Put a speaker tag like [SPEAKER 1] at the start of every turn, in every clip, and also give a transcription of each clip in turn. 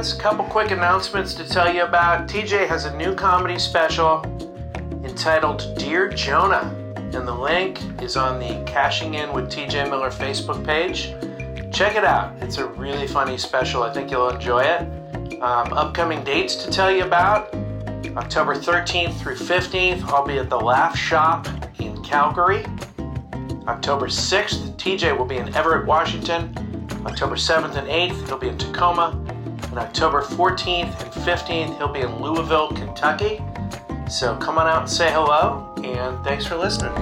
[SPEAKER 1] Friends, couple quick announcements to tell you about. TJ has a new comedy special entitled Dear Jonah, and the link is on the Cashing In with TJ Miller Facebook page. Check it out. It's a really funny special. I think you'll enjoy it. Um, upcoming dates to tell you about October 13th through 15th, I'll be at the Laugh Shop in Calgary. October 6th, TJ will be in Everett, Washington. October 7th and 8th, he'll be in Tacoma. And October 14th and 15th, he'll be in Louisville, Kentucky. So come on out and say hello, and thanks for listening.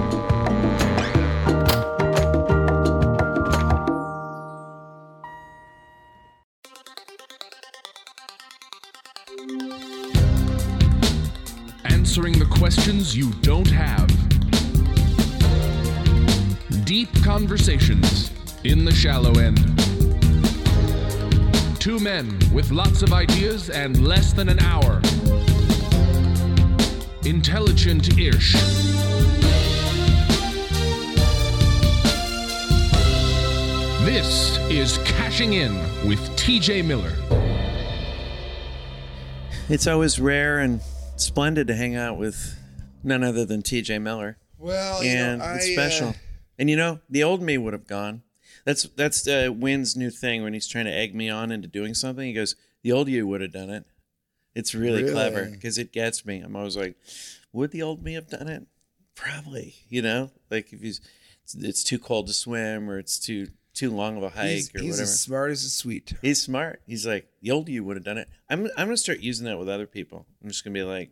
[SPEAKER 2] Answering the questions you don't have. Deep conversations in the shallow end. Two men with lots of ideas and less than an hour. Intelligent ish. This is Cashing In with TJ Miller.
[SPEAKER 1] It's always rare and splendid to hang out with none other than TJ Miller.
[SPEAKER 3] Well, you know, I,
[SPEAKER 1] it's special.
[SPEAKER 3] uh,
[SPEAKER 1] and you know, the old me would have gone. That's that's uh, Wynn's new thing when he's trying to egg me on into doing something. He goes, "The old you would have done it." It's really,
[SPEAKER 3] Really?
[SPEAKER 1] clever because it gets me. I'm always like, "Would the old me have done it?" Probably. You know, like if he's it's, it's too cold to swim or it's too too long of a hike
[SPEAKER 3] he's,
[SPEAKER 1] or
[SPEAKER 3] he's
[SPEAKER 1] whatever.
[SPEAKER 3] as smart as a sweet.
[SPEAKER 1] He's smart. He's like, the old you would have done it. I'm I'm gonna start using that with other people. I'm just gonna be like,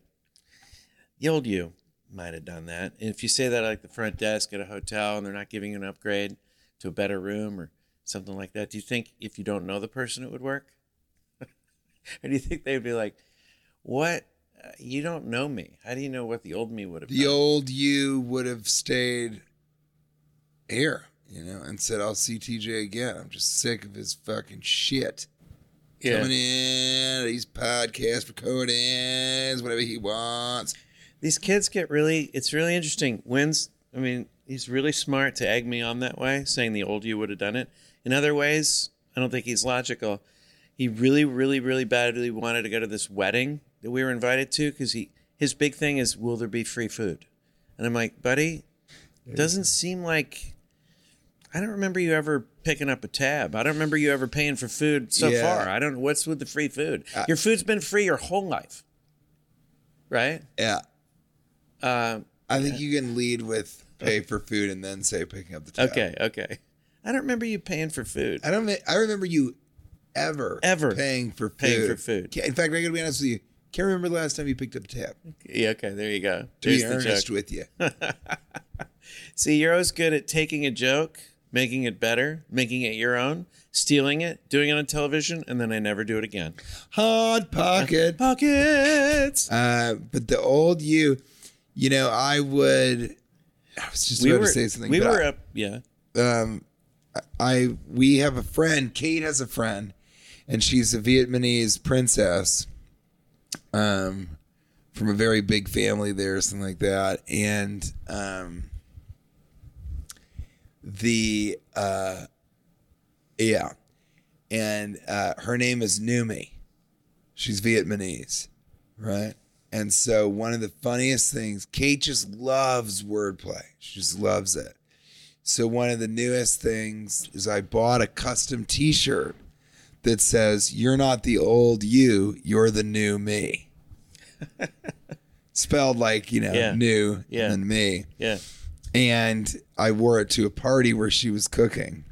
[SPEAKER 1] the old you might have done that. And if you say that at like the front desk at a hotel and they're not giving you an upgrade to a better room or something like that, do you think if you don't know the person it would work? or do you think they'd be like, what? Uh, You don't know me. How do you know what the old me would have
[SPEAKER 3] The
[SPEAKER 1] done?
[SPEAKER 3] old you would have stayed here, you know, and said, "I'll see TJ again. I'm just sick of his fucking shit."
[SPEAKER 1] Yeah.
[SPEAKER 3] Coming in, these podcast recordings, whatever he wants.
[SPEAKER 1] these kids get really it's really interesting wins i mean he's really smart to egg me on that way saying the old you would have done it. In other ways i don't think he's logical. He really really really badly wanted to go to this wedding that we were invited to because he his big thing is will there be free food? And i'm like buddy it doesn't seem like i don't remember you ever picking up a tab. I don't remember you ever paying for food so
[SPEAKER 3] Yeah.
[SPEAKER 1] far. I don't know what's with the free food.
[SPEAKER 3] Uh,
[SPEAKER 1] your food's been free your whole life. Right?
[SPEAKER 3] Yeah,
[SPEAKER 1] uh,
[SPEAKER 3] I think you can lead with pay for food and then say picking up the tab.
[SPEAKER 1] Okay, okay. I don't remember you paying for food.
[SPEAKER 3] I don't. I remember you ever
[SPEAKER 1] Ever
[SPEAKER 3] paying for food.
[SPEAKER 1] paying for food.
[SPEAKER 3] In fact, I got to be honest with you. Can't remember the last time you picked up a tab.
[SPEAKER 1] Yeah, okay, there you go.
[SPEAKER 3] To be
[SPEAKER 1] There's
[SPEAKER 3] earnest with you.
[SPEAKER 1] See, you're always good at taking a joke, making it better, making it your own, stealing it, doing it on television, and then I never do it again.
[SPEAKER 3] Hot pocket.
[SPEAKER 1] Pockets.
[SPEAKER 3] Uh, but the old you, you know, I would. I was just
[SPEAKER 1] we
[SPEAKER 3] about
[SPEAKER 1] were
[SPEAKER 3] to say something.
[SPEAKER 1] we were
[SPEAKER 3] I-
[SPEAKER 1] up. Yeah.
[SPEAKER 3] um, I we have a friend. Kate has a friend, and she's a Vietnamese princess, um, from a very big family there, something like that. And um, the uh, yeah, and uh, her name is Numi. She's Vietnamese, right? And so one of the funniest things, Kate just loves wordplay. She just loves it. So one of the newest things is I bought a custom T-shirt that says "You're not the old you, you're the new me." spelled like you know
[SPEAKER 1] Yeah.
[SPEAKER 3] new
[SPEAKER 1] Yeah.
[SPEAKER 3] and me.
[SPEAKER 1] Yeah.
[SPEAKER 3] and I wore it to a party where she was cooking,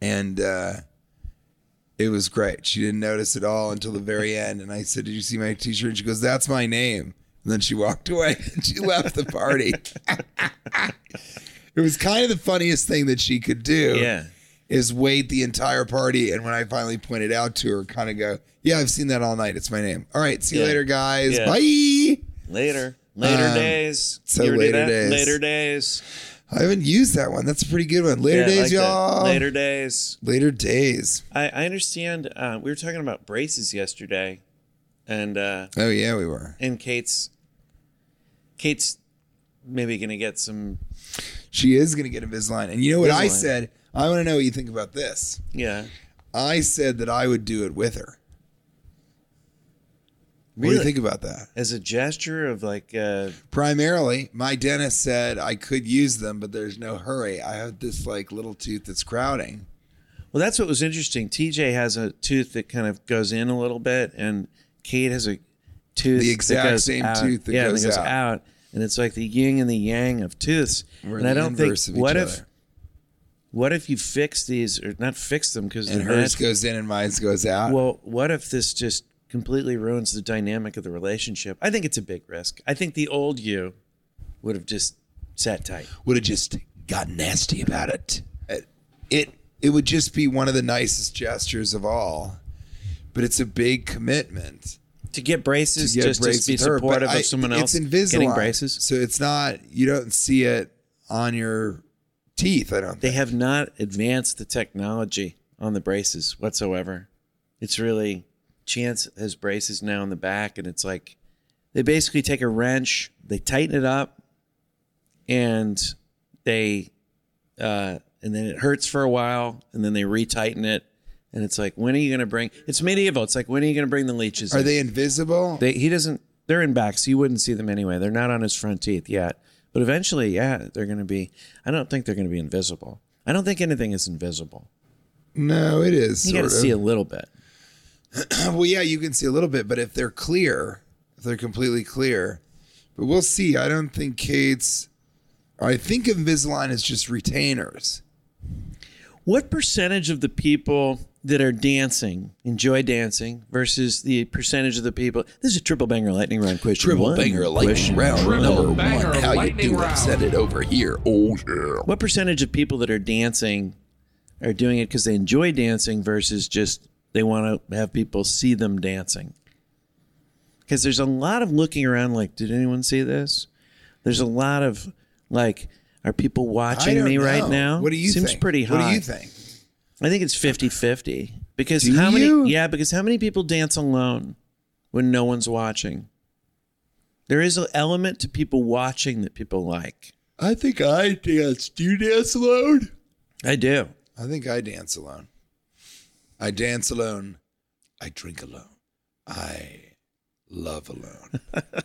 [SPEAKER 3] and uh, it was great. She didn't notice at all until the very end. And I said, "Did you see my T-shirt?" And she goes, "That's my name." And then she walked away and she left the party. it was kind of the funniest thing that she could do.
[SPEAKER 1] Yeah.
[SPEAKER 3] Is wait the entire party, and when I finally pointed out to her, kind of go, "Yeah, I've seen that all night. It's my name." All right, see you
[SPEAKER 1] Yeah.
[SPEAKER 3] later, guys.
[SPEAKER 1] Yeah.
[SPEAKER 3] Bye.
[SPEAKER 1] Later. Later
[SPEAKER 3] Um,
[SPEAKER 1] days.
[SPEAKER 3] so later days.
[SPEAKER 1] Later days.
[SPEAKER 3] I haven't used that one. That's a pretty good one. Later
[SPEAKER 1] Yeah, I
[SPEAKER 3] days,
[SPEAKER 1] like that.
[SPEAKER 3] y'all.
[SPEAKER 1] Later days.
[SPEAKER 3] Later days.
[SPEAKER 1] I, I understand. Uh, we were talking about braces yesterday, and uh,
[SPEAKER 3] Oh yeah, we were.
[SPEAKER 1] and Kate's Kate's maybe gonna get some.
[SPEAKER 3] She is going to get Invisalign. And you know what I
[SPEAKER 1] Invisalign.
[SPEAKER 3] said? I want to know what you think about this.
[SPEAKER 1] Yeah.
[SPEAKER 3] I said that I would do it with her. What do you think about that?
[SPEAKER 1] As a gesture of like, uh,
[SPEAKER 3] Primarily, my dentist said I could use them, but there's no hurry. I have this like little tooth that's crowding.
[SPEAKER 1] well, that's what was interesting. TJ has a tooth that kind of goes in a little bit, and Kate has a tooth
[SPEAKER 3] The
[SPEAKER 1] that
[SPEAKER 3] exact
[SPEAKER 1] goes
[SPEAKER 3] same
[SPEAKER 1] out.
[SPEAKER 3] tooth that
[SPEAKER 1] yeah,
[SPEAKER 3] goes
[SPEAKER 1] goes
[SPEAKER 3] out.
[SPEAKER 1] out. and it's like the yin and the yang of tooths.
[SPEAKER 3] We're
[SPEAKER 1] and I don't think
[SPEAKER 3] inverse of each
[SPEAKER 1] what if
[SPEAKER 3] other.
[SPEAKER 1] what if you fix these or not fix them because
[SPEAKER 3] And hers goes in and mine goes out.
[SPEAKER 1] Well, what if this just completely ruins the dynamic of the relationship? I think it's a big risk. I think the old you would have just sat tight.
[SPEAKER 3] would have just got nasty about it. It it it would just be one of the nicest gestures of all. But it's a big commitment.
[SPEAKER 1] To get braces,
[SPEAKER 3] to get
[SPEAKER 1] just
[SPEAKER 3] braces
[SPEAKER 1] to be
[SPEAKER 3] her,
[SPEAKER 1] supportive
[SPEAKER 3] I-
[SPEAKER 1] of someone else
[SPEAKER 3] It's Invisalign,
[SPEAKER 1] getting braces.
[SPEAKER 3] so it's not. You don't see it on your teeth. I don't.
[SPEAKER 1] They
[SPEAKER 3] Think.
[SPEAKER 1] have not advanced the technology on the braces whatsoever. It's really Chance has braces now in the back, and it's like they basically take a wrench, they tighten it up, and they uh, and then it hurts for a while, and then they retighten it, and it's like, when are you going to bring? It's medieval. It's like, when are you going to bring the leeches?
[SPEAKER 3] Are
[SPEAKER 1] in?
[SPEAKER 3] they invisible?
[SPEAKER 1] They, he doesn't. They're in back, so you wouldn't see them anyway. They're not on his front teeth yet, but eventually, yeah, they're going to be. I don't think they're going to be invisible. I don't think anything is invisible.
[SPEAKER 3] no, it is.
[SPEAKER 1] You got to see a little bit.
[SPEAKER 3] Well, yeah, you can see a little bit, but if they're clear, if they're completely clear, but we'll see. I don't think Kate's. I think Invisalign is just retainers.
[SPEAKER 1] What percentage of the people that are dancing enjoy dancing versus the percentage of the people? This is a triple banger lightning round question.
[SPEAKER 3] Triple
[SPEAKER 1] one.
[SPEAKER 3] banger lightning
[SPEAKER 1] Question
[SPEAKER 3] round
[SPEAKER 2] Triple
[SPEAKER 3] number
[SPEAKER 2] banger
[SPEAKER 3] one. How you
[SPEAKER 2] lightning
[SPEAKER 3] doing?
[SPEAKER 2] round.
[SPEAKER 3] Send it over here. Oh yeah.
[SPEAKER 1] What percentage of people that are dancing are doing it because they enjoy dancing versus just they want to have people see them dancing? Because there's a lot of looking around like, did anyone see this? There's a lot of like, are people watching me right now?
[SPEAKER 3] What do you
[SPEAKER 1] Seems
[SPEAKER 3] think?
[SPEAKER 1] pretty high.
[SPEAKER 3] What do you think?
[SPEAKER 1] I think it's 50-50. Because
[SPEAKER 3] Do
[SPEAKER 1] how
[SPEAKER 3] you?
[SPEAKER 1] many yeah, because how many people dance alone when no one's watching? There is an element to people watching that people like.
[SPEAKER 3] I think I dance. Do you dance alone?
[SPEAKER 1] I do.
[SPEAKER 3] I think I dance alone. I dance alone. I drink alone. I love alone.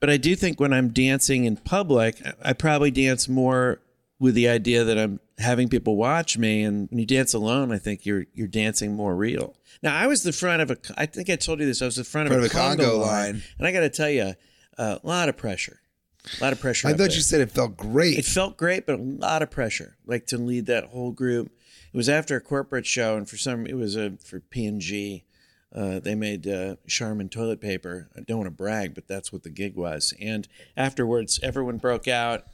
[SPEAKER 1] But I do think when I'm dancing in public, I probably dance more with the idea that I'm having people watch me. And when you dance alone, I think you're you're dancing more real. Now, I was the front of a. I think I told you this. I was the front,
[SPEAKER 3] Front
[SPEAKER 1] of
[SPEAKER 3] of
[SPEAKER 1] a
[SPEAKER 3] a
[SPEAKER 1] conga,
[SPEAKER 3] conga
[SPEAKER 1] line,
[SPEAKER 3] line.
[SPEAKER 1] and I got to tell you, a lot of pressure. A lot of pressure.
[SPEAKER 3] I thought
[SPEAKER 1] there.
[SPEAKER 3] you said it felt great.
[SPEAKER 1] It felt great, but a lot of pressure, like to lead that whole group. It was after a corporate show, and for some, it was a for P and G. Uh, they made uh, Charmin toilet paper. I don't want to brag, but that's what the gig was. And afterwards, everyone broke out.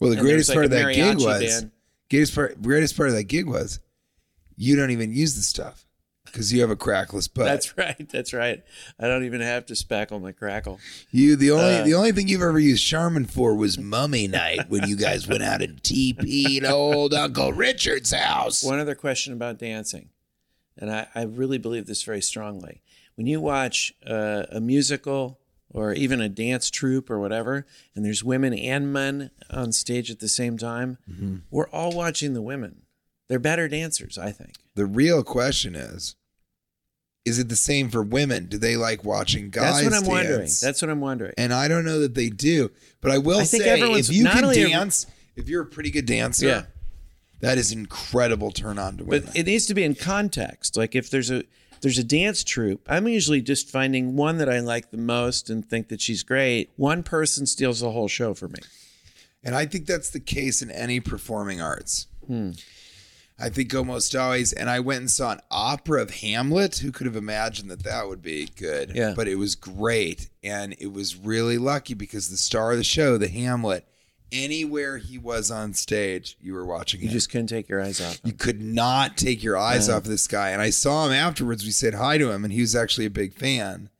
[SPEAKER 3] well, the greatest
[SPEAKER 1] was,
[SPEAKER 3] part of that gig was
[SPEAKER 1] band.
[SPEAKER 3] greatest part. Greatest part of that gig was you don't even use the stuff because you have a crackless butt.
[SPEAKER 1] That's right. That's right. I don't even have to spackle my crackle.
[SPEAKER 3] you. The only
[SPEAKER 1] uh,
[SPEAKER 3] the only thing you've ever used Charmin for was Mummy Night when you guys went out and TP'd old Uncle Richard's house.
[SPEAKER 1] One other question about dancing, and I, I really believe this very strongly. When you watch uh, a musical or even a dance troupe or whatever, and there's women and men on stage at the same time,
[SPEAKER 3] Mm-hmm.
[SPEAKER 1] we're all watching the women. They're better dancers, I think.
[SPEAKER 3] The real question is. Is it the same for women? Do they like watching guys
[SPEAKER 1] That's what I'm wondering. That's what I'm wondering.
[SPEAKER 3] and I don't know that they do. But I will
[SPEAKER 1] I
[SPEAKER 3] say, if you can dance, if you're a pretty good dancer,
[SPEAKER 1] Yeah.
[SPEAKER 3] that is incredible turn on to women.
[SPEAKER 1] But it needs to be in context. Like if there's a there's a dance troupe, I'm usually just finding one that I like the most and think that she's great. One person steals the whole show for me.
[SPEAKER 3] And I think that's the case in any performing arts.
[SPEAKER 1] Hmm.
[SPEAKER 3] I think almost always. And I went and saw an opera of Hamlet. Who could have imagined that that would be good?
[SPEAKER 1] Yeah.
[SPEAKER 3] But it was great. And it was really lucky because the star of the show, the Hamlet, anywhere he was on stage, you were watching
[SPEAKER 1] You
[SPEAKER 3] him.
[SPEAKER 1] just couldn't take your eyes off.
[SPEAKER 3] you could not take your eyes off this guy. And I saw him afterwards. We said hi to him, and he was actually a big fan.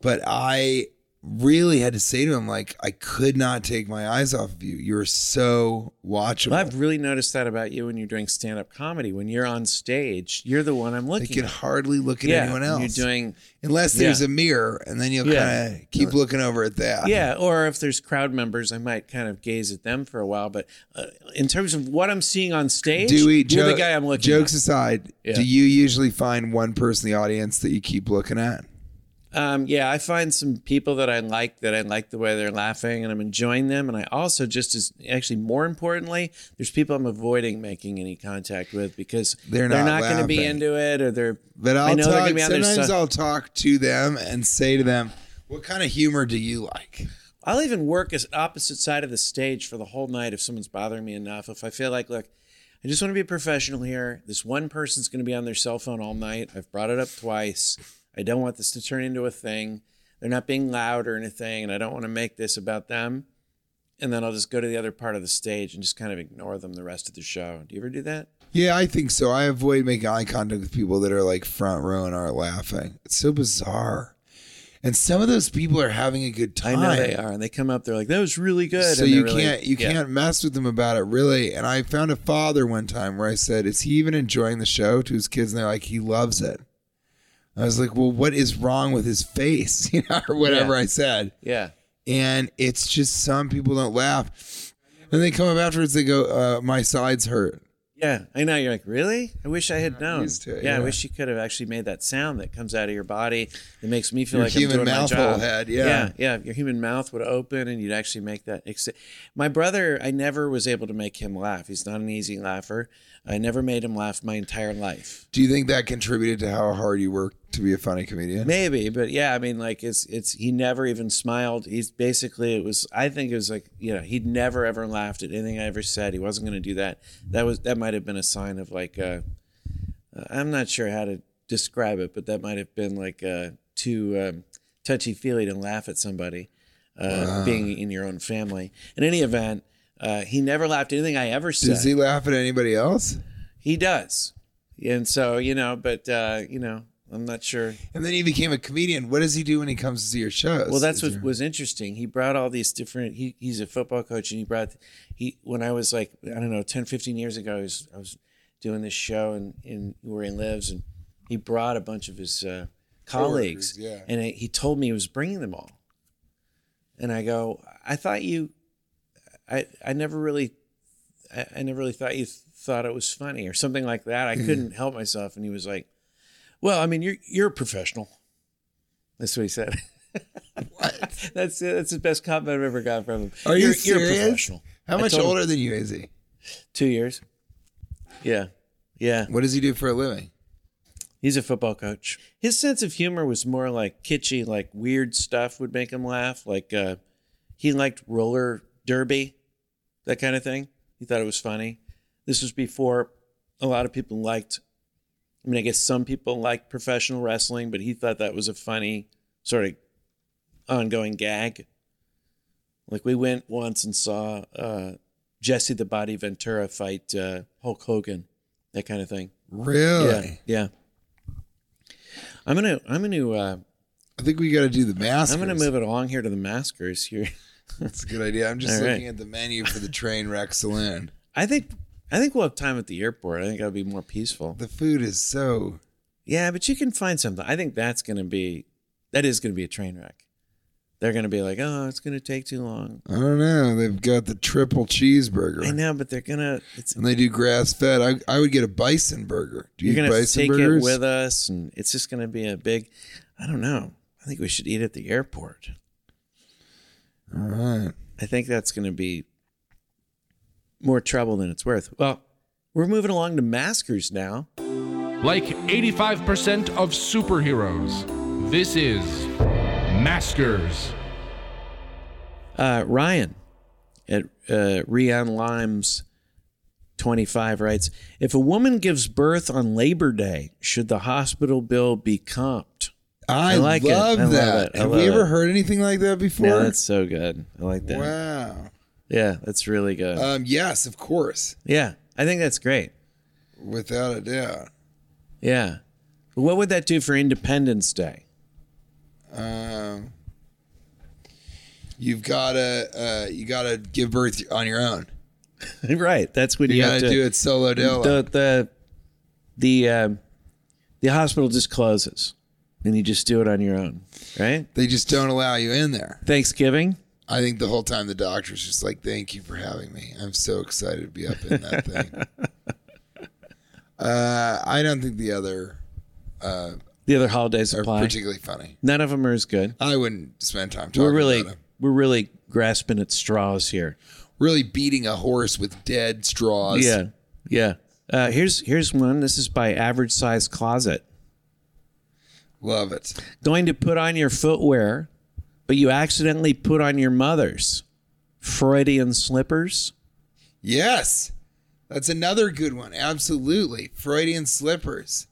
[SPEAKER 3] But I really had to say to him, like, I could not take my eyes off of you. You're so watchable.
[SPEAKER 1] Well, I've really noticed that about you when you're doing stand up comedy. When you're on stage, you're the one I'm
[SPEAKER 3] looking.
[SPEAKER 1] Looking
[SPEAKER 3] can
[SPEAKER 1] at.
[SPEAKER 3] hardly look at
[SPEAKER 1] yeah,
[SPEAKER 3] anyone else.
[SPEAKER 1] You're doing
[SPEAKER 3] Unless there's
[SPEAKER 1] Yeah.
[SPEAKER 3] a mirror, and then you'll
[SPEAKER 1] Yeah.
[SPEAKER 3] kind of keep looking over at that.
[SPEAKER 1] Yeah, or if there's crowd members, I might kind of gaze at them for a while. But uh, in terms of what I'm seeing on stage,
[SPEAKER 3] Do we,
[SPEAKER 1] you're
[SPEAKER 3] jo-
[SPEAKER 1] the guy I'm looking
[SPEAKER 3] Jokes
[SPEAKER 1] at.
[SPEAKER 3] aside, do you usually find one person in the audience that you keep looking at?
[SPEAKER 1] Um, yeah, I find some people that I like that I like the way they're laughing and I'm enjoying them. And I also just as actually more importantly, there's people I'm avoiding making any contact with because
[SPEAKER 3] They're not
[SPEAKER 1] going to be into it or they're.
[SPEAKER 3] But I'll
[SPEAKER 1] I know
[SPEAKER 3] talk. Sometimes. I'll talk to them and say to them, "What kind of humor do you like?"
[SPEAKER 1] I'll even work as opposite side of the stage for the whole night if someone's bothering me enough. If I feel like, look, I just want to be a professional here. This one person's going to be on their cell phone all night. I've brought it up twice. I don't want this to turn into a thing. They're not being loud or anything, and I don't want to make this about them. And then I'll just go to the other part of the stage and just kind of ignore them the rest of the show. Do you ever do that?
[SPEAKER 3] Yeah, I think so. I avoid making eye contact with people that are like front row and aren't laughing. It's so bizarre. And some of those people are having a good
[SPEAKER 1] I
[SPEAKER 3] time.
[SPEAKER 1] know they are, and they come up. They're like, "That was really good."
[SPEAKER 3] So you
[SPEAKER 1] really-
[SPEAKER 3] can't you
[SPEAKER 1] Yeah.
[SPEAKER 3] can't mess with them about it really. And I found a father one time where I said, "Is he even enjoying the show?" to his kids, and they're like, "He loves it." I was like, "Well, what is wrong with his face?" You know, or whatever
[SPEAKER 1] Yeah.
[SPEAKER 3] I said.
[SPEAKER 1] Yeah.
[SPEAKER 3] And it's just some people don't laugh. And they come up afterwards. They go, uh, "My sides hurt."
[SPEAKER 1] Yeah, I know. You're like, really? I wish I had known.
[SPEAKER 3] it,
[SPEAKER 1] yeah, I wish you could have actually made that sound that comes out of your body that makes me feel
[SPEAKER 3] Your
[SPEAKER 1] like
[SPEAKER 3] human
[SPEAKER 1] I'm doing
[SPEAKER 3] mouth
[SPEAKER 1] my job.
[SPEAKER 3] hole had, yeah.
[SPEAKER 1] yeah, yeah. Your human mouth would open, and you'd actually make that. Ex- my brother, I never was able to make him laugh. He's not an easy laugher. I never made him laugh my entire life.
[SPEAKER 3] Do you think that contributed to how hard you work to be a funny comedian?
[SPEAKER 1] Maybe, but yeah, I mean, like it's it's he never even smiled. He's basically it was. I think it was like you know he'd never ever laughed at anything I ever said. He wasn't going to do that. That was that might have been a sign of like uh, uh, I'm not sure how to describe it, but that might have been like uh, too um, touchy feely to laugh at somebody uh, being in your own family. In any event, uh, he never laughed at anything I ever said.
[SPEAKER 3] Does he laugh at anybody else?
[SPEAKER 1] He does, and so you know, but uh, you know, I'm not sure.
[SPEAKER 3] And then he became a comedian. What does he do when he comes to see your shows?
[SPEAKER 1] Well, that's
[SPEAKER 3] Is
[SPEAKER 1] what
[SPEAKER 3] there-
[SPEAKER 1] was interesting. He brought all these different. He, he's a football coach, and he brought he when I was like I don't know 10, 15 years ago. I was I was doing this show in, in where he lives, and he brought a bunch of his uh, colleagues,
[SPEAKER 3] yeah.
[SPEAKER 1] and he he told me he was bringing them all. And I go, I thought you, I I never really, I, I never really thought you thought it was funny or something like that. I couldn't help myself, and he was like, "Well, I mean, you're you're a professional." That's what he said.
[SPEAKER 3] What?
[SPEAKER 1] That's that's the best compliment I've ever got from him.
[SPEAKER 3] Are you
[SPEAKER 1] you're,
[SPEAKER 3] serious?
[SPEAKER 1] You're a professional.
[SPEAKER 3] How much
[SPEAKER 1] told him,
[SPEAKER 3] older than you is he?
[SPEAKER 1] Two years. Yeah, yeah.
[SPEAKER 3] What does he do for a living?
[SPEAKER 1] He's a football coach. His sense of humor was more like kitschy, like weird stuff would make him laugh. Like uh, he liked roller derby, that kind of thing. He thought it was funny. This was before a lot of people liked. I mean, I guess some people like professional wrestling, but he thought that was a funny sort of ongoing gag. Like we went once and saw uh, Jesse the Body Ventura fight uh, Hulk Hogan, that kind of thing.
[SPEAKER 3] Really?
[SPEAKER 1] Yeah, yeah. I'm gonna, I'm gonna, uh,
[SPEAKER 3] I think we got to do the mask.
[SPEAKER 1] I'm gonna move it along here to the maskers here.
[SPEAKER 3] That's a good idea. I'm just
[SPEAKER 1] All right.
[SPEAKER 3] looking at the menu for the train wreck saloon.
[SPEAKER 1] I think, I think we'll have time at the airport. I think that'll be more peaceful.
[SPEAKER 3] The food is so.
[SPEAKER 1] Yeah, but you can find something. I think that's gonna be, that is gonna be a train wreck. They're gonna be like, oh, it's gonna take too long.
[SPEAKER 3] I don't know. They've got the triple cheeseburger.
[SPEAKER 1] I know, but they're gonna.
[SPEAKER 3] And they do grass fed. I, I would get a bison burger. Do you
[SPEAKER 1] you're gonna
[SPEAKER 3] bison
[SPEAKER 1] take
[SPEAKER 3] burgers?
[SPEAKER 1] it with us, and it's just gonna be a big. I don't know. I think we should eat at the airport.
[SPEAKER 3] All right.
[SPEAKER 1] I think that's going to be more trouble than it's worth. Well, we're moving along to maskers now.
[SPEAKER 2] like 85% of superheroes. This is Maskers.
[SPEAKER 1] Uh, Ryan at uh, Rian Limes 25 writes If a woman gives birth on Labor Day, should the hospital bill be comped?
[SPEAKER 3] I,
[SPEAKER 1] I like it.
[SPEAKER 3] love
[SPEAKER 1] I love
[SPEAKER 3] that.
[SPEAKER 1] it. I
[SPEAKER 3] Have
[SPEAKER 1] love
[SPEAKER 3] we ever
[SPEAKER 1] it.
[SPEAKER 3] heard anything like that before?
[SPEAKER 1] Yeah, that's so good. I like that.
[SPEAKER 3] wow.
[SPEAKER 1] Yeah, that's really good.
[SPEAKER 3] Um, yes, of course,
[SPEAKER 1] yeah, I think that's great.
[SPEAKER 3] without a doubt.
[SPEAKER 1] Yeah. What would that do for Independence Day?
[SPEAKER 3] Um, you've gotta uh, you gotta give birth on your own.
[SPEAKER 1] right. That's when you,
[SPEAKER 3] You
[SPEAKER 1] have
[SPEAKER 3] gotta
[SPEAKER 1] to
[SPEAKER 3] do it solo dolo.
[SPEAKER 1] the the the um, the hospital just closes, and you just do it on your own, right?
[SPEAKER 3] they just don't allow you in there.
[SPEAKER 1] Thanksgiving.
[SPEAKER 3] I think the whole time the doctor's just like, "Thank you for having me. I'm so excited to be up in that thing." uh, I don't think the other
[SPEAKER 1] The other holidays
[SPEAKER 3] are
[SPEAKER 1] apply.
[SPEAKER 3] particularly funny.
[SPEAKER 1] None of them are as good.
[SPEAKER 3] I wouldn't spend time talking
[SPEAKER 1] We're really we're really grasping at straws here.
[SPEAKER 3] Really beating a horse with dead straws.
[SPEAKER 1] Yeah, yeah. Uh, here's here's one. This is by Average Size Closet.
[SPEAKER 3] love it.
[SPEAKER 1] Going to put on your footwear, but you accidentally put on your mother's Freudian slippers.
[SPEAKER 3] Yes, that's another good one. Absolutely, Freudian slippers.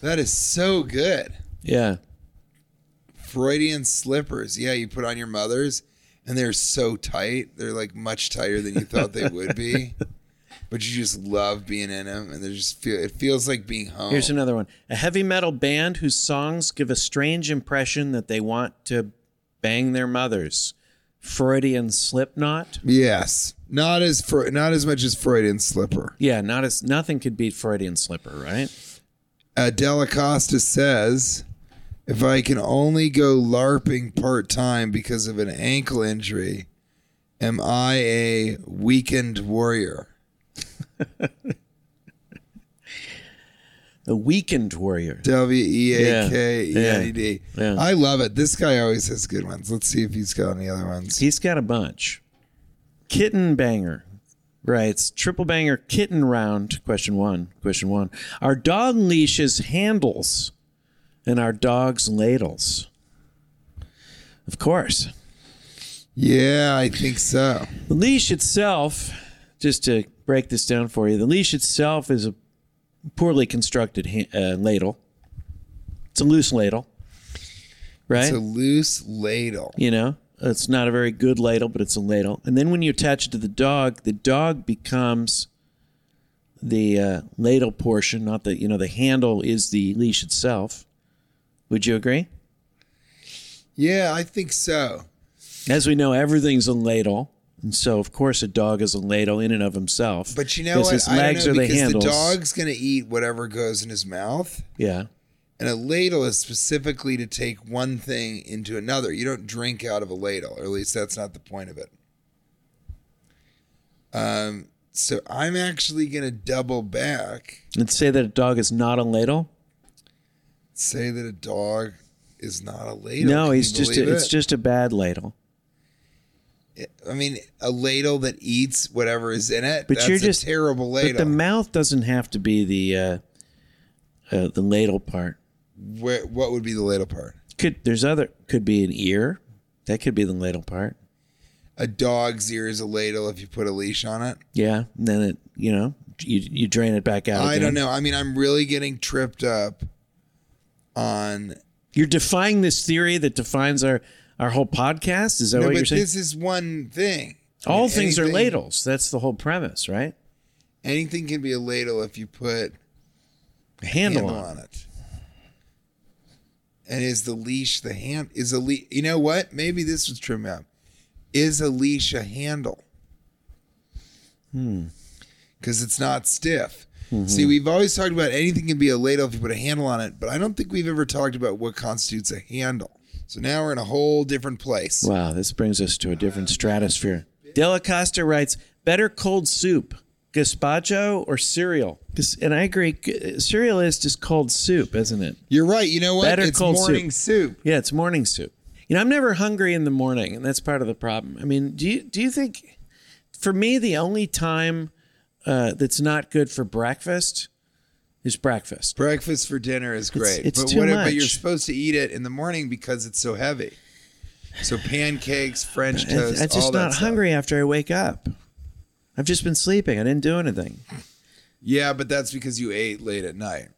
[SPEAKER 3] That is so good.
[SPEAKER 1] Yeah,
[SPEAKER 3] Freudian slippers. Yeah, you put on your mother's, and they're so tight. They're like much tighter than you thought they would be. But you just love being in them, and they just feel. It feels like being home.
[SPEAKER 1] Here's another one. A heavy metal band whose songs give a strange impression that they want to bang their mothers. Freudian Slipknot.
[SPEAKER 3] yes, not as Fre- not as much as Freudian slipper.
[SPEAKER 1] Yeah, not as nothing could beat Freudian Slipper, right?
[SPEAKER 3] Uh, Delacosta says, "If I can only go larping part time because of an ankle injury, am I a weakened warrior?"
[SPEAKER 1] A weakened warrior.
[SPEAKER 3] W e a k e n e d.
[SPEAKER 1] Yeah.
[SPEAKER 3] I love it. This guy always has good ones. Let's see if he's got any other ones.
[SPEAKER 1] He's got a bunch. Kitten banger writes triple banger kitten round. Question one. Question one. Our dog leashes handles and our dog's ladles. Of course.
[SPEAKER 3] Yeah, I think so.
[SPEAKER 1] The leash itself, just to break this down for you, the leash itself is a poorly constructed uh, ladle. It's a loose ladle, right?
[SPEAKER 3] It's a loose ladle.
[SPEAKER 1] you know, it's not a very good ladle, but it's a ladle. And then when you attach it to the dog, the dog becomes the uh, ladle portion, not the you know the handle is the leash itself. Would you agree?
[SPEAKER 3] Yeah, I think so.
[SPEAKER 1] As we know, everything's a ladle. And so, of course, a dog is a ladle in and of himself.
[SPEAKER 3] But you know
[SPEAKER 1] Because
[SPEAKER 3] what?
[SPEAKER 1] His
[SPEAKER 3] I don't know
[SPEAKER 1] are the
[SPEAKER 3] because
[SPEAKER 1] handles.
[SPEAKER 3] the dog's going to eat whatever goes in his mouth,
[SPEAKER 1] Yeah.
[SPEAKER 3] and a ladle is specifically to take one thing into another. You don't drink out of a ladle, or at least that's not the point of it. Um, so I'm actually going to double back,
[SPEAKER 1] And say that a dog is not a ladle.
[SPEAKER 3] say that a dog is not a ladle.
[SPEAKER 1] no,
[SPEAKER 3] Can
[SPEAKER 1] he's just a,
[SPEAKER 3] believe
[SPEAKER 1] it's just a bad ladle.
[SPEAKER 3] I mean, a ladle that eats whatever is in it.
[SPEAKER 1] But
[SPEAKER 3] that's
[SPEAKER 1] you're
[SPEAKER 3] a
[SPEAKER 1] just
[SPEAKER 3] terrible ladle.
[SPEAKER 1] But the mouth doesn't have to be the uh, uh, the ladle part.
[SPEAKER 3] Where, what would be the ladle part?
[SPEAKER 1] Could there's other could be an ear. That could be the ladle part.
[SPEAKER 3] A dog's ear is a ladle if you put a leash on it.
[SPEAKER 1] Yeah. And then it you know you you drain it back out.
[SPEAKER 3] I
[SPEAKER 1] again.
[SPEAKER 3] don't know. I mean, I'm really getting tripped up on.
[SPEAKER 1] You're defying this theory that defines our our whole podcast. Is that
[SPEAKER 3] No,
[SPEAKER 1] what you're
[SPEAKER 3] but
[SPEAKER 1] saying?
[SPEAKER 3] this is one thing. I
[SPEAKER 1] All
[SPEAKER 3] mean,
[SPEAKER 1] things are ladles. That's the whole premise, right?
[SPEAKER 3] Anything can be a ladle if you put
[SPEAKER 1] A handle,
[SPEAKER 3] handle
[SPEAKER 1] on.
[SPEAKER 3] on it. And is the leash the hand? Is a leash? You know what? Maybe this was trim out. Is a leash a handle? Hmm. Because it's not stiff.
[SPEAKER 1] Mm-hmm.
[SPEAKER 3] See, we've always talked about anything can be a ladle if you put a handle on it, but I don't think we've ever talked about what constitutes a handle. So now we're in a whole different place.
[SPEAKER 1] Wow, this brings us to a different stratosphere. Delacosta writes, better cold soup, gazpacho or cereal? And I agree, cereal is just cold soup, isn't it?
[SPEAKER 3] You're right. You know what?
[SPEAKER 1] Better
[SPEAKER 3] it's
[SPEAKER 1] cold
[SPEAKER 3] morning soup.
[SPEAKER 1] Yeah, it's morning soup. You know, I'm never hungry in the morning, and that's part of the problem. I mean, do you do you think, for me, the only time uh, that's not good for breakfast is breakfast.
[SPEAKER 3] Breakfast for dinner is great,
[SPEAKER 1] it's
[SPEAKER 3] but
[SPEAKER 1] too
[SPEAKER 3] what? But you're supposed to eat it in the morning because it's so heavy. So pancakes, French toast.
[SPEAKER 1] I'm just not
[SPEAKER 3] stuff.
[SPEAKER 1] hungry after I wake up. I've just been sleeping. I didn't do anything.
[SPEAKER 3] Yeah, but that's because you ate late at night.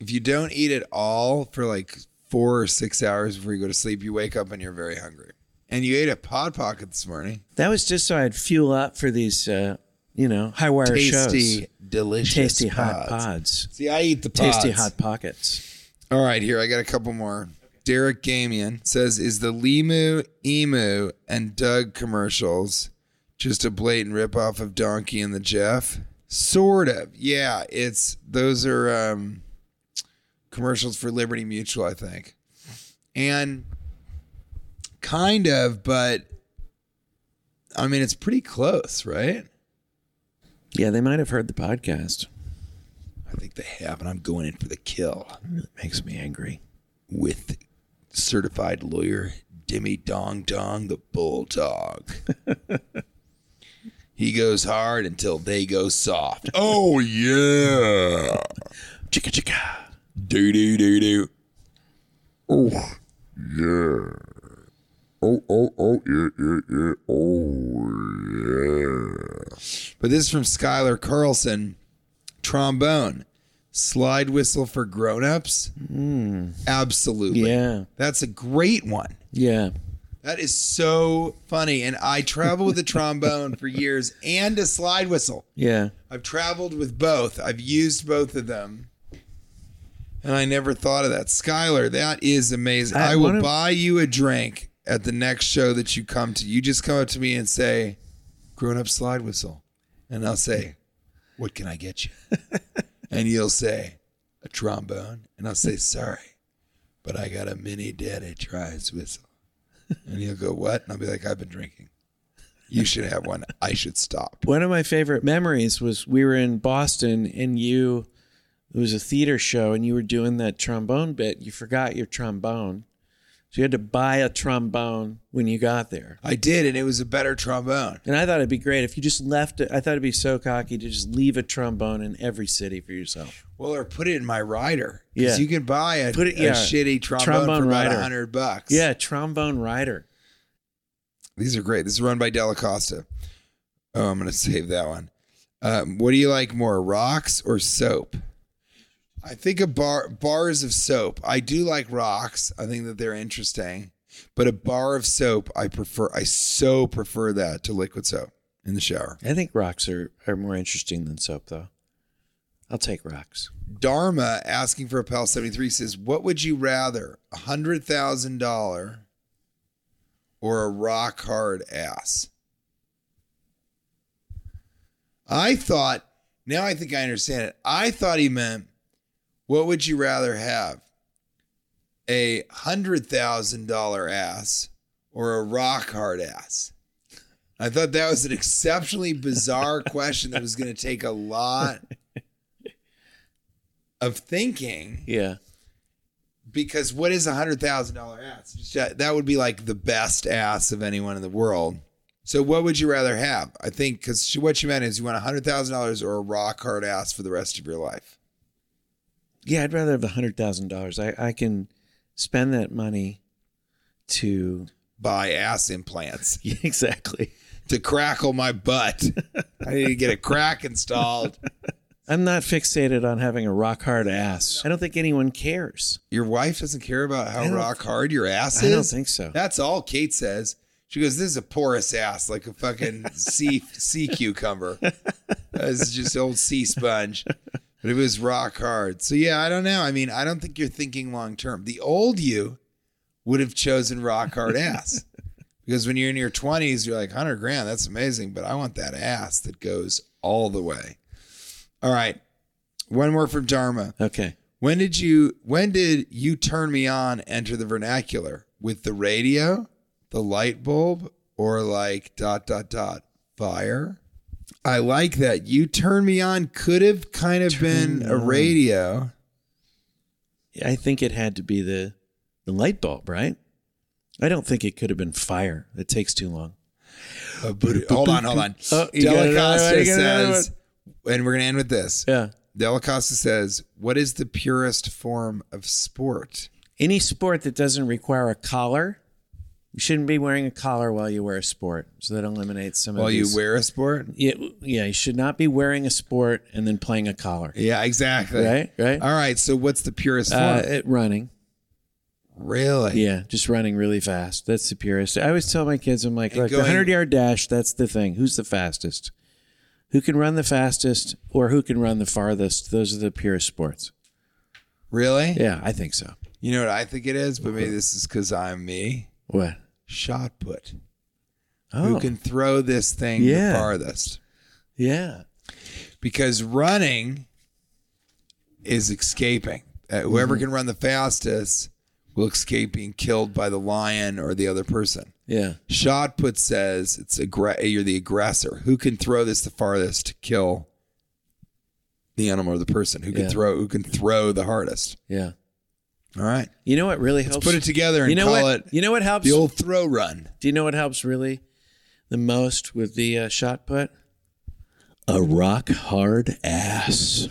[SPEAKER 3] If you don't eat at all for like four or six hours before you go to sleep, you wake up and you're very hungry. And you ate a pod pocket this morning.
[SPEAKER 1] That was just so I'd fuel up for these, uh, you know, high wire
[SPEAKER 3] Tasty,
[SPEAKER 1] shows.
[SPEAKER 3] delicious,
[SPEAKER 1] Tasty hot
[SPEAKER 3] pods.
[SPEAKER 1] pods.
[SPEAKER 3] See, I eat the pods.
[SPEAKER 1] Tasty hot pockets.
[SPEAKER 3] All right, here I got a couple more. Derek Gamian says, "Is the Limu, Emu, and Doug commercials just a blatant ripoff of Donkey and the Jeff?" Sort of. Yeah, it's those are um, commercials for Liberty Mutual, I think, and kind of, but I mean, it's pretty close, right?
[SPEAKER 1] Yeah, they might have heard the podcast.
[SPEAKER 3] I think they have, and I'm going in for the kill.
[SPEAKER 1] It really makes me angry.
[SPEAKER 3] with certified lawyer Dimmy Dong Dong the Bulldog. he goes hard until they go soft. Oh yeah.
[SPEAKER 1] Chicka chicka.
[SPEAKER 3] Do do do do. Oh yeah. Oh oh oh yeah yeah yeah. Oh yeah. But this is from Skylar Carlson. Trombone. Slide whistle for grown-ups? Hmm. Absolutely.
[SPEAKER 1] Yeah.
[SPEAKER 3] That's a great one.
[SPEAKER 1] Yeah.
[SPEAKER 3] That is so funny. And I traveled with a trombone for years and a slide whistle.
[SPEAKER 1] Yeah.
[SPEAKER 3] I've traveled with both. I've used both of them. And I never thought of that. Skylar, that is amazing.
[SPEAKER 1] I
[SPEAKER 3] I, will
[SPEAKER 1] wanna-
[SPEAKER 3] buy you a drink at the next show that you come to. You just come up to me and say, grown up slide whistle. And I'll say, what can I get you? and you'll say, a trombone. And I'll say, sorry, but I got a mini daddy tries whistle. And you'll go, what? And I'll be like, I've been drinking. You should have one. I should stop.
[SPEAKER 1] One of my favorite memories was we were in Boston and you, it was a theater show and you were doing that trombone bit. You forgot your trombone. So you had to buy a trombone when you got there.
[SPEAKER 3] I did, and it was a better trombone.
[SPEAKER 1] And I thought it'd be great if you just left it. I thought it'd be so cocky to just leave a trombone in every city for yourself.
[SPEAKER 3] Well, or put it in my rider. Because
[SPEAKER 1] Yeah.
[SPEAKER 3] you can buy a,
[SPEAKER 1] Put it-
[SPEAKER 3] a
[SPEAKER 1] yeah.
[SPEAKER 3] shitty trombone,
[SPEAKER 1] Trombone
[SPEAKER 3] for about
[SPEAKER 1] rider.
[SPEAKER 3] a hundred bucks.
[SPEAKER 1] Yeah, trombone rider.
[SPEAKER 3] These are great. This is run by Delacosta. Oh, I'm gonna save that one. Um, what do you like more, rocks or soap? I think a bar bars of soap. I do like rocks. I think that they're interesting, but a bar of soap, I prefer. I so prefer that to liquid soap in the shower.
[SPEAKER 1] I think rocks are, are more interesting than soap, though. I'll take rocks.
[SPEAKER 3] Dharma asking for a Pal 73 says, What would you rather, a hundred thousand dollar or a rock hard ass? I thought, now I think I understand it. I thought he meant, what would you rather have? A hundred thousand dollar ass or a rock hard ass? I thought that was an exceptionally bizarre question that was going to take a lot of thinking
[SPEAKER 1] Yeah.
[SPEAKER 3] because what is a hundred thousand dollar ass? That- That would be like the best ass of anyone in the world. So what would you rather have? I think because what she meant is you want a hundred thousand dollars or a rock hard ass for the rest of your life.
[SPEAKER 1] Yeah, I'd rather have the hundred thousand dollars. I, I can spend that money to
[SPEAKER 3] Buy ass implants
[SPEAKER 1] yeah, exactly.
[SPEAKER 3] to crackle my butt. I need to get a crack installed.
[SPEAKER 1] I'm not fixated on having a rock hard ass. I don't think anyone cares.
[SPEAKER 3] Your wife doesn't care about how rock hard your ass is?
[SPEAKER 1] I don't think so.
[SPEAKER 3] That's all Kate says. She goes, "This is a porous ass, like a fucking sea sea cucumber. This is just old sea sponge." But it was rock hard. So yeah, I don't know. I mean, I don't think you're thinking long term. The old you would have chosen rock hard ass because when you're in your 20s, you're like, "100 grand, that's amazing," but I want that ass that goes all the way. All right, one more from Dharma.
[SPEAKER 1] Okay.
[SPEAKER 3] When did you when did you turn me on enter the vernacular? With the radio, the light bulb, or like dot dot dot fire? I like that. You turn me on could have kind of been a radio.
[SPEAKER 1] I think it had to be the the light bulb, right? I don't think it could have been fire. It takes too long.
[SPEAKER 3] Uh, but- hold on, hold on.
[SPEAKER 1] Oh, you got another one,
[SPEAKER 3] Delacosta
[SPEAKER 1] you got another
[SPEAKER 3] says, and we're gonna end with this.
[SPEAKER 1] Yeah.
[SPEAKER 3] Delacosta says, "What is the purest form of sport?"
[SPEAKER 1] Any sport that doesn't require a collar, you shouldn't be wearing a collar while you wear a sport. So that eliminates some
[SPEAKER 3] While
[SPEAKER 1] of
[SPEAKER 3] you wear a sport?
[SPEAKER 1] yeah, yeah, you should not be wearing a sport and then playing a collar.
[SPEAKER 3] Yeah, exactly.
[SPEAKER 1] Right, right.
[SPEAKER 3] All right. So, what's the purest form?
[SPEAKER 1] Uh, it, running.
[SPEAKER 3] really?
[SPEAKER 1] Yeah, just running really fast. That's the purest. I always tell my kids, I'm like,
[SPEAKER 3] And
[SPEAKER 1] look, the
[SPEAKER 3] going-
[SPEAKER 1] 100 yard dash, that's the thing. Who's the fastest? Who can run the fastest or who can run the farthest? Those are the purest sports.
[SPEAKER 3] Really?
[SPEAKER 1] Yeah, I think so.
[SPEAKER 3] You know what I think it is, but maybe this is because I'm me.
[SPEAKER 1] What?
[SPEAKER 3] Shot put.
[SPEAKER 1] Oh,
[SPEAKER 3] Who can throw this thing
[SPEAKER 1] Yeah.
[SPEAKER 3] the farthest?
[SPEAKER 1] yeah.
[SPEAKER 3] Because running is escaping. Uh, whoever
[SPEAKER 1] Mm-hmm.
[SPEAKER 3] can run the fastest will escape being killed by the lion or the other person.
[SPEAKER 1] Yeah.
[SPEAKER 3] Shot put says it's aggr- you're the aggressor. Who can throw this the farthest to kill the animal or the person? Who can
[SPEAKER 1] Yeah.
[SPEAKER 3] throw who can throw the hardest?
[SPEAKER 1] Yeah.
[SPEAKER 3] All right.
[SPEAKER 1] You know what really helps?
[SPEAKER 3] Put it together and
[SPEAKER 1] you know
[SPEAKER 3] call
[SPEAKER 1] what?
[SPEAKER 3] it
[SPEAKER 1] You know what helps?
[SPEAKER 3] the old throw run.
[SPEAKER 1] Do you know what helps really the most with the uh, shot put? A rock hard ass.